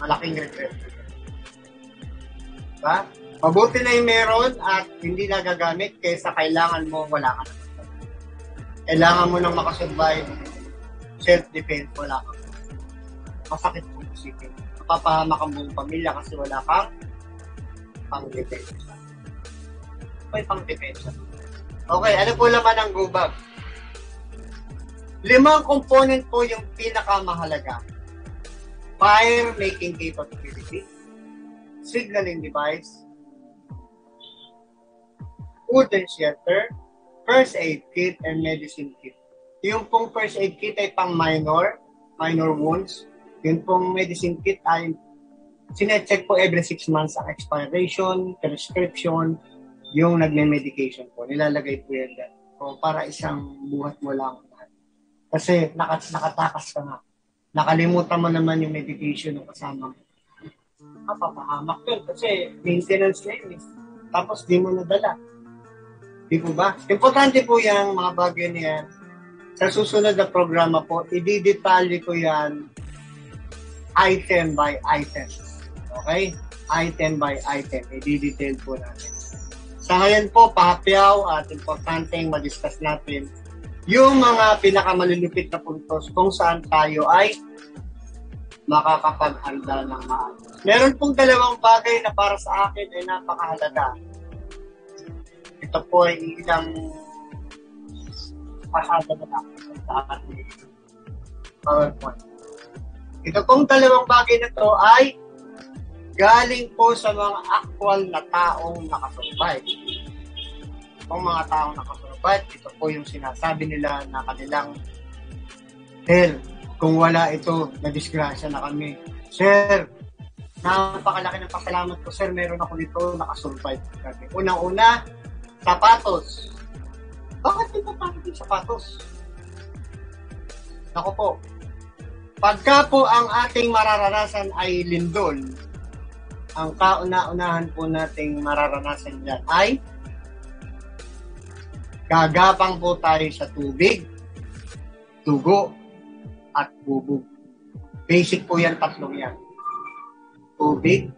malaking regret. Diba? Mabuti na yung meron at hindi nagagamit kaysa kailangan mo wala ka naman. Kailangan mo nang makasurvive self-defense, wala ka. Masakit po isipin. Mapapahamak ang buong pamilya kasi wala kang pang-depensa. May pang-depensa. Okay, ano po laman ng go bag? Limang component po yung pinakamahalaga fire making capability, signaling device, food and shelter, first aid kit, and medicine kit. Yung pong first aid kit ay pang minor, minor wounds. Yung pong medicine kit ay sinecheck po every 6 months ang expiration, prescription, yung nagme-medication po. Nilalagay po yan dyan. Para isang buhat mo lang. Kasi nakat nakatakas ka nga nakalimutan mo naman yung medication ng kasama mo. Mapapahamak yun kasi maintenance na yun. Eh. Tapos di mo nadala. Di po ba? Importante po yung mga bagay niyan. Sa susunod na programa po, i-detalye ko yan item by item. Okay? Item by item. I-detail po natin. Sa ngayon po, pahapyaw at importanteng madiscuss natin yung mga pinakamalulupit na puntos kung saan tayo ay makakapaghanda ng maayos. Meron pong dalawang bagay na para sa akin ay napakahalaga. Ito po ay ilang pasada na lang sa ating PowerPoint. Ito pong dalawang bagay na to ay galing po sa mga actual na taong nakasurvive. Kung mga taong nakasurvive, ito po yung sinasabi nila na kanilang hell, kung wala ito, na-disgrasya na kami. Sir, napakalaki ng pasalamat ko, sir, meron ako dito, nakasurvive. Unang-una, sapatos. Bakit importante yung sapatos? Ako po, Pagka po ang ating mararanasan ay lindol, ang kauna-unahan po nating mararanasan dyan ay gagapang po tayo sa tubig, dugo, at bubog. Basic po yan, tatlong yan. Tubig,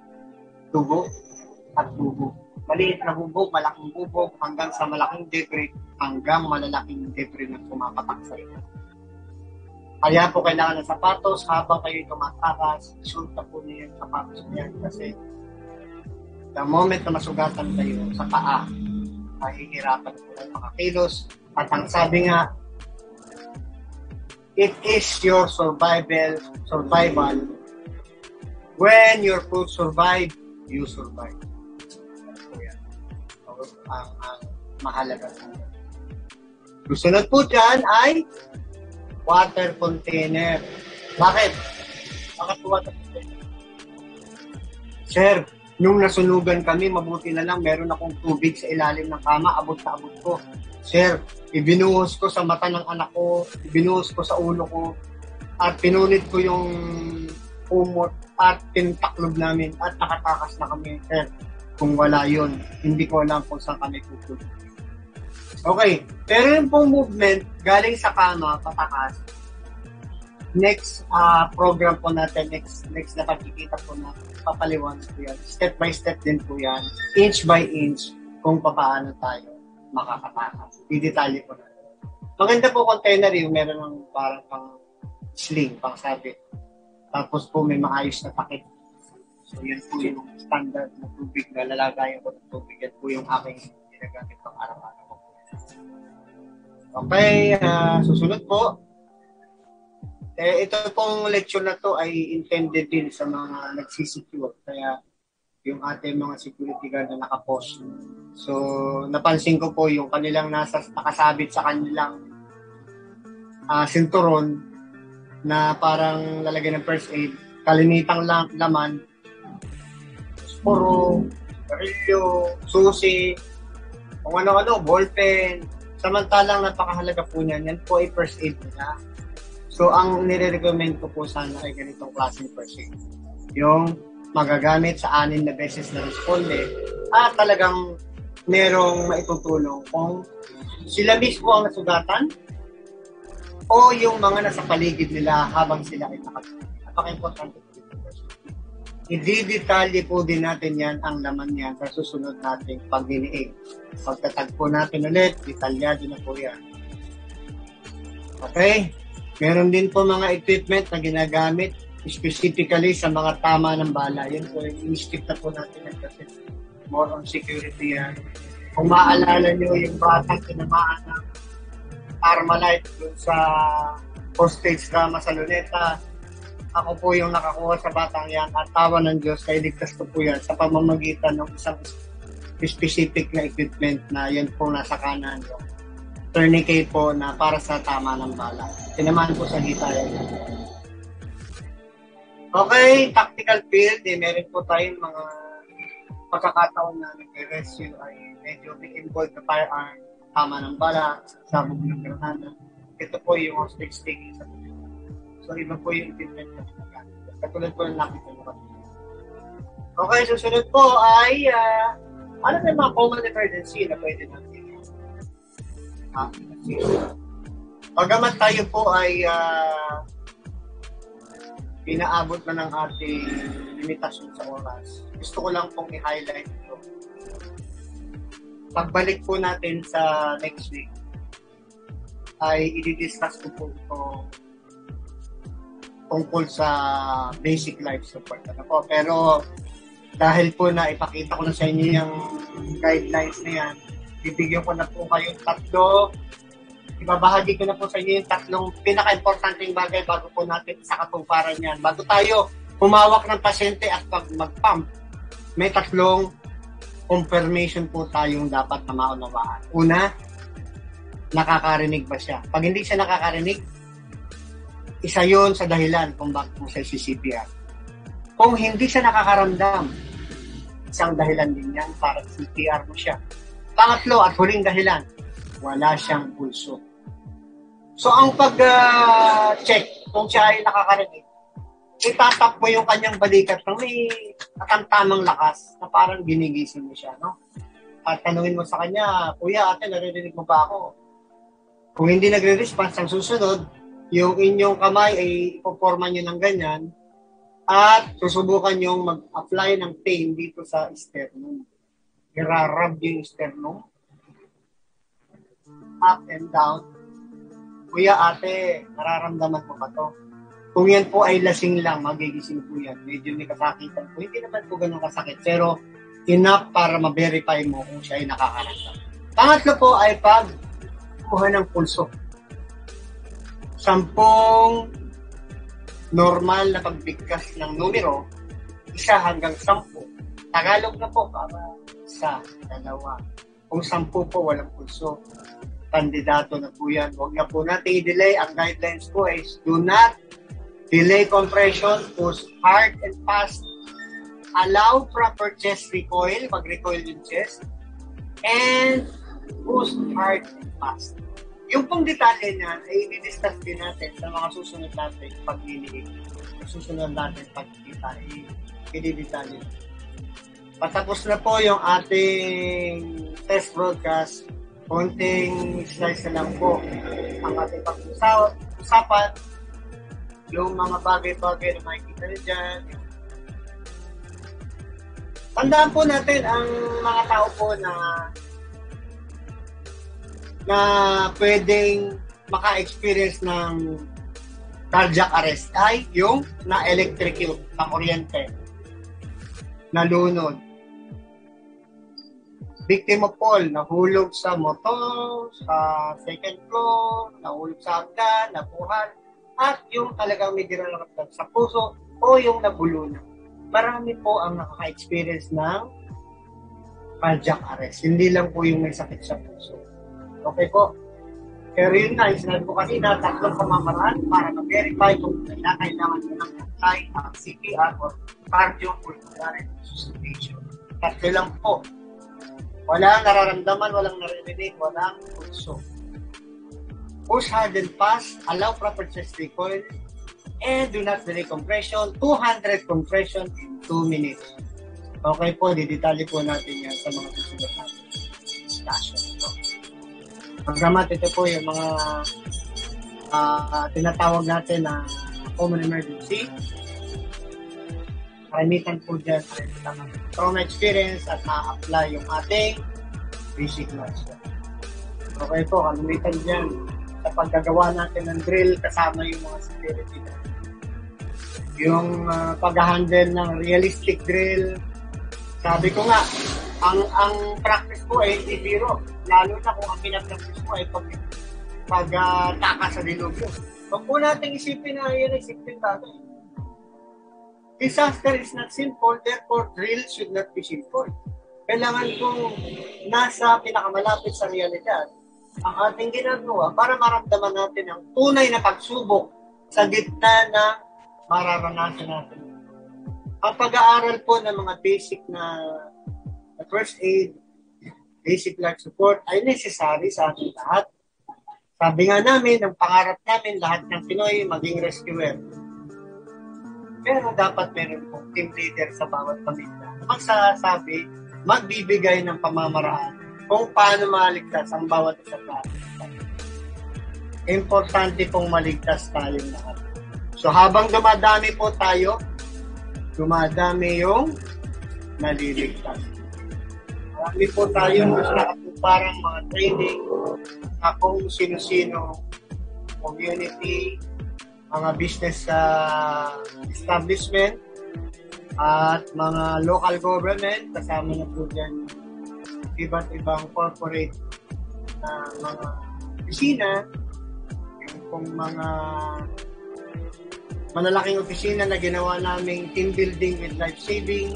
dugo, at bubog. Maliit na bubog, malaking bubog, hanggang sa malaking debris, hanggang malalaking debris na pumapatak sa iyo. Kaya po kailangan ng sapatos habang kayo tumatakas, sulta po niyo yung sapatos niyan kasi the moment na masugatan kayo sa paa, mahihirapan po ng makakilos. At ang sabi nga, it is your survival, survival. When your food survive, you survive. Ang, ang mahalaga. Susunod po dyan ay water container. Bakit? Bakit water container? Sir, nung nasunugan kami, mabuti na lang, meron akong tubig sa ilalim ng kama, abot sa abot ko. Sir, ibinuhos ko sa mata ng anak ko, ibinuhos ko sa ulo ko, at pinunit ko yung umot at tintaklob namin at nakatakas na kami. Sir, kung wala yun, hindi ko alam kung saan kami pupunta. Okay. Pero yung pong movement, galing sa kama, patakas, next uh, program po natin, next next na pagkikita po natin, papaliwanag po yan. Step by step din po yan. Inch by inch kung paano tayo makakatakas. I-detalye po natin. Maganda po container yung meron ng parang pang sling, pang sabit. Tapos po may maayos na takip. So yan po yung standard na tubig na lalagayan ko ng tubig. Yan po yung aking ginagamit pang araw-araw. Okay, uh, susunod po. Eh, ito pong lecture na to ay intended din sa mga nagsisecure. Kaya yung ating mga security guard na nakapost. So, napansin ko po yung kanilang nasa nakasabit sa kanilang uh, sinturon na parang lalagyan ng first aid. Kalimitang lang, laman, sporo, rilyo, susi, kung ano-ano, ballpen, Samantalang napakahalaga po niyan, yan po ay first aid na. So, ang nire-recommend ko po sana ay ganitong klaseng first aid. Yung magagamit sa anin na beses na responde at talagang merong maitutulong kung sila mismo ang nasugatan o yung mga nasa paligid nila habang sila ay nakatulong. Napaka-importante i-detalye po din natin yan ang laman niyan sa susunod nating pagdiniig. Pagtatagpo natin ulit, detalyado na po yan. Okay? Meron din po mga equipment na ginagamit specifically sa mga tama ng bala. Yan po, i-skip na po natin yan kasi more on security yan. Kung maalala nyo yung batang tinamaan ng Armalite dun sa postage drama sa Luneta, ako po yung nakakuha sa batang yan at tawa ng Diyos kay ligtas ko po yan sa pamamagitan ng isang specific na equipment na yan po nasa kanan yung tourniquet po na para sa tama ng bala. Tinamaan po sa gitara yan. Okay, tactical field, eh, meron po tayong mga pagkakataon na nag-rescue ay medyo may involved na firearm, tama ng bala, sabog ng granada. Ito po yung hostage taking sa So, iba po yung equipment na ginagamit. Katulad po ng nakita nyo kanina. Okay, susunod po ay, uh, ano na mga common emergency na pwede natin uh, Pagamat tayo po ay uh, inaabot na ng ating limitasyon sa oras, gusto ko lang pong i-highlight ito. Pagbalik po natin sa next week, ay i-discuss ko po ito tungkol sa basic life support. Ano po? Pero dahil po na ipakita ko na sa inyo yung guidelines na yan, bibigyan ko na po kayo tatlo. Ibabahagi ko na po sa inyo yung tatlong pinaka-importanting bagay bago po natin sa katuparan yan. Bago tayo humawak ng pasyente at pag mag-pump, may tatlong confirmation po tayong dapat na maunawaan. Una, nakakarinig ba siya? Pag hindi siya nakakarinig, isa yon sa dahilan kung bakit mo siya CPR. Kung hindi siya nakakaramdam, isang dahilan din yan para CPR mo siya. Pangatlo at huling dahilan, wala siyang pulso. So ang pag-check uh, kung siya ay nakakarinig, itatap mo yung kanyang balikat ng may katamtamang lakas na parang ginigising mo siya, no? At tanungin mo sa kanya, Kuya, ate, naririnig mo ba ako? Kung hindi nagre-response, ang susunod, yung inyong kamay ay ipoporma nyo ng ganyan at susubukan yung mag-apply ng pain dito sa sternum. Irarab yung sternum up and down. Kuya, ate, nararamdaman mo ba to? Kung yan po ay lasing lang, magigising po yan. Medyo may kasakitan po. Hindi naman po ganun kasakit. Pero enough para ma-verify mo kung siya ay nakakaramdam. Pangatlo po ay pag kuha ng pulso. Sampung normal na pagbigkas ng numero, isa hanggang sampu. Tagalog na po para isa, dalawa. Kung sampu po, walang pulso kandidato na po yan. Huwag na po natin i-delay. Ang guidelines po is do not delay compression, push hard and fast, allow proper chest recoil, mag-recoil yung chest, and push hard and fast. Yung pong detalye niyan ay i-discuss din natin sa mga susunod natin pagliliig. Susunod natin pagkita, i-detalye. Patapos na po yung ating test broadcast konting slice na lang po ang ating pag-usapan, yung mga bagay-bagay na makikita nyo dyan. Tandaan po natin ang mga tao po na na pwedeng maka-experience ng cardiac arrest ay yung na-electrocute ng kuryente, nalunod, victim of fall, nahulog sa motor, sa second floor, nahulog sa hagdan, nabuhan, at yung talagang may dinalakad sa puso o yung nabulunan. Marami po ang nakaka-experience ng cardiac arrest. Hindi lang po yung may sakit sa puso. Okay po? Pero yun nga, yung sinabi ko kanina, tatlong pamamaraan para ma-verify kung kailangan mo ng antay, ng CPR or cardiopulmonary resuscitation. Tatlo lang po Walang nararamdaman, walang naririnig, walang pulso. Push hard and fast, allow proper chest recoil, and do not delay compression. 200 compression in 2 minutes. Okay po, didetalye po natin yan sa mga susunod natin. Discussion ito. Programat, ito po yung mga uh, tinatawag natin na common emergency karamitan po dyan ay trauma experience at ma-apply yung ating basic knowledge. Okay po, kalamitan dyan sa paggagawa natin ng drill kasama yung mga security. Yung uh, pag-handle ng realistic drill, sabi ko nga, ang ang practice ko ay hindi biro. Lalo na kung ang pinapractice ko ay pag pag uh, taka sa dilubyo. Huwag po natin isipin na yan ay simple bagay Disaster is not simple, therefore drill should not be simple. Kailangan kong nasa pinakamalapit sa realidad ang ating ginagawa para maramdaman natin ang tunay na pagsubok sa gitna na mararanasan natin. Ang pag-aaral po ng mga basic na first aid, basic life support ay necessary sa ating lahat. Sabi nga namin, ang pangarap namin, lahat ng Pinoy maging rescuer pero dapat meron pong team leader sa bawat pamilya. Magsasabi, magbibigay ng pamamaraan kung paano maligtas ang bawat isa sa Importante pong maligtas tayong lahat. So habang dumadami po tayo, dumadami yung naliligtas. Marami po tayong parang mga training. Na kung sino-sino community, mga business uh, establishment at mga local government kasama na po dyan iba't ibang corporate na uh, mga opisina. Pong mga malalaking opisina na ginawa naming team building with life saving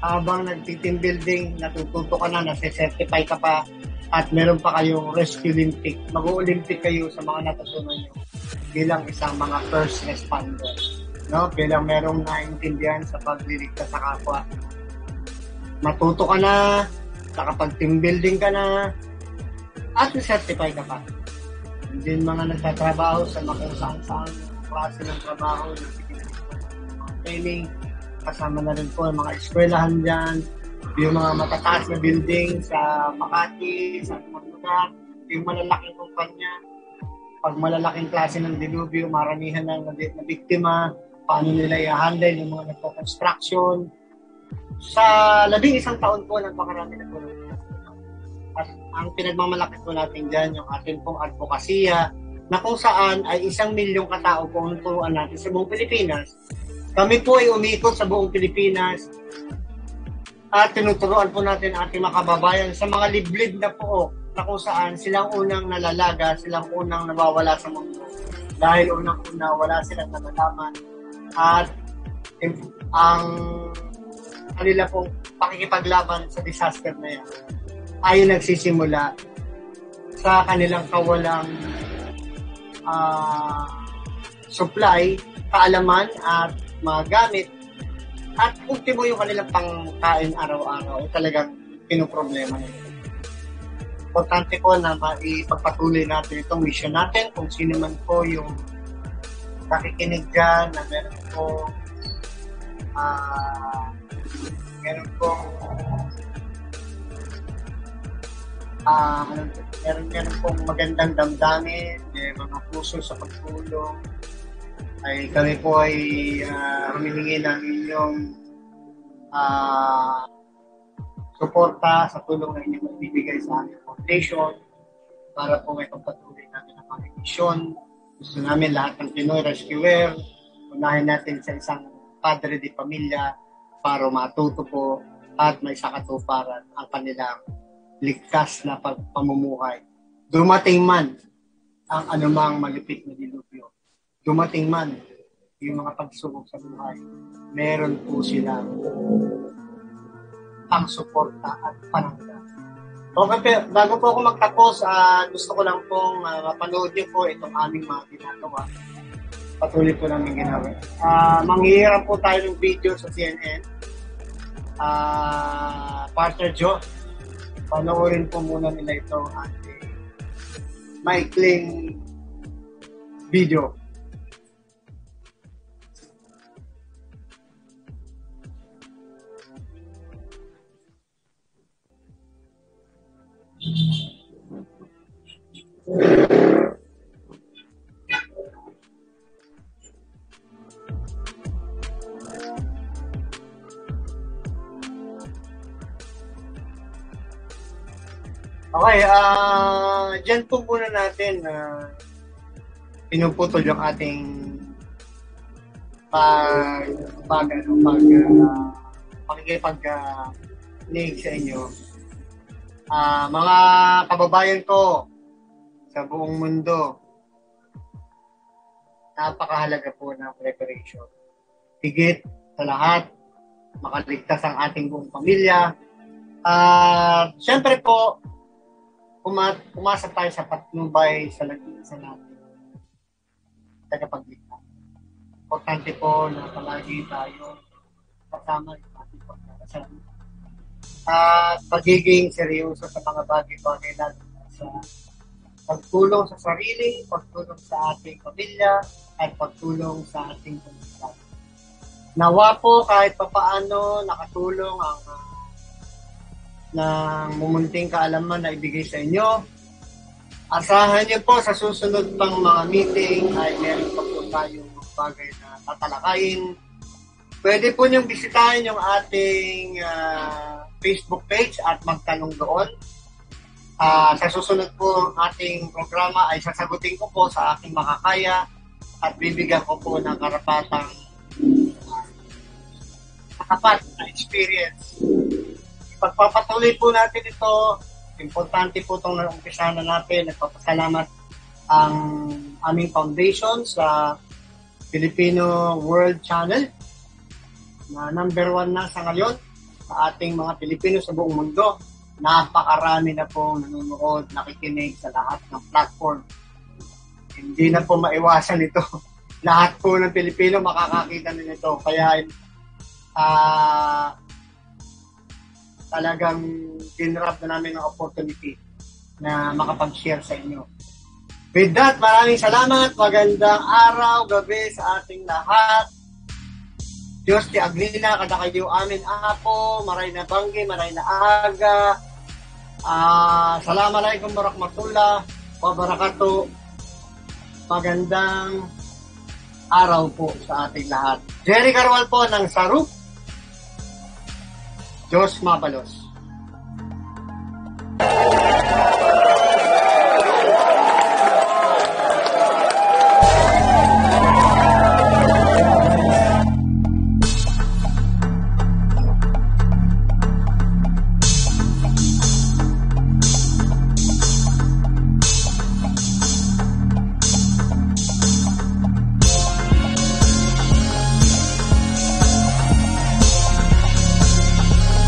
habang nag-team building natututo ka na, nasa-certify ka pa at meron pa kayong rescue Olympic. Mag-Olympic kayo sa mga natutunan nyo bilang isang mga first responder. No? Bilang merong naintindihan sa pagliligtas sa kapwa. Matuto ka na, nakapag-team building ka na, at na-certify ka pa. Din mga nagtatrabaho sa mga saan-saan klase ng trabaho, ng training, kasama na rin po ang mga eskwelahan dyan, yung mga matataas na building sa Makati, sa mga lugar, yung malalaking kumpanya, pag malalaking klase ng dilubyo, maramihan na, na, biktima, paano nila i-handle yung mga nagpo-construction. Sa labing isang taon po, napakarami na po ng at ang pinagmamalaki po natin dyan, yung ating pong advokasya, na kung saan ay isang milyong katao po ang turuan natin sa buong Pilipinas. Kami po ay umikot sa buong Pilipinas at tinuturuan po natin ating mga kababayan sa mga liblib na po na kung saan silang unang nalalaga, silang unang nawawala sa mundo. Dahil unang-una wala silang nalalaman at ang kanila pong pakikipaglaban sa disaster na yan ay nagsisimula sa kanilang kawalang uh, supply, kaalaman at mga gamit at ultimo yung kanilang pangkain araw-araw ay talagang pinoproblema nila. Importante po na maipagpatuloy natin itong mission natin kung sino man po yung nakikinig dyan na meron po uh, meron po uh, meron, meron pong magandang damdamin, may mga puso sa pagtulong, ay kami po ay uh, humihingi ng inyong uh, suporta sa tulong na inyong magbibigay sa aming foundation para po may pagpatuloy natin ang aming mission. Gusto namin lahat ng Pinoy Rescuer, unahin natin sa isang padre di pamilya para matuto po at may sakatuparan ang kanilang ligtas na pagpamumuhay. Dumating man ang anumang malupit na dilubyo. Dumating man yung mga pagsubok sa buhay. Meron po sila ang suporta at panangga. Okay, bago po ako magtapos, uh, gusto ko lang pong uh, mapanood niyo po itong aming mga ginagawa. Patuloy po namin ginagawa. Uh, manghihirap po tayo ng video sa CNN. Uh, Partner Joe, panoorin po muna nila itong ating maikling video. Okay, ah uh, dyan po muna natin na uh, pinuputol yung ating pag pag ano pag uh, pakikipag uh, sa inyo. Ah, uh, mga kababayan ko sa buong mundo, napakahalaga po ng preparation. Higit sa lahat, makaligtas ang ating buong pamilya. Uh, Siyempre po, uma- umasa tayo sa patnubay sa nag-iisa natin. Tagapagligtas. Importante po na palagi tayo kasama yung ating pagkakasama. At pagiging seryoso sa mga bagay-bagay lalo sa pagtulong sa sarili, pagtulong sa ating pamilya, at pagtulong sa ating komunidad. Nawa po kahit papaano nakatulong ang uh, ng mumunting kaalaman na ibigay sa inyo. Asahan niyo po sa susunod pang mga meeting ay meron pa po tayong bagay na tatalakayin. Pwede po niyong bisitahin yung ating uh, Facebook page at magtanong doon. Uh, sa susunod po ating programa ay sasagutin ko po sa aking makakaya at bibigyan ko po ng karapatang uh, nakapat na experience pagpapatuloy po natin ito, importante po itong umpisa na natin. Nagpapasalamat ang aming foundation sa Filipino World Channel na number one na sa ngayon sa ating mga Pilipino sa buong mundo. Napakarami na po nanonood, nakikinig sa lahat ng platform. Hindi na po maiwasan ito. lahat po ng Pilipino makakakita na nito. Kaya uh, talagang dinrap na namin ng opportunity na makapag-share sa inyo. With that, maraming salamat. Magandang araw, gabi sa ating lahat. Diyos ti Aglina, kada kayo amin apo, maray na banggi, maray na aga. Ah, salamat alaikum warahmatullah wabarakatuh. Magandang araw po sa ating lahat. Jerry Carwal po ng Sarup. Diyos Mabalos.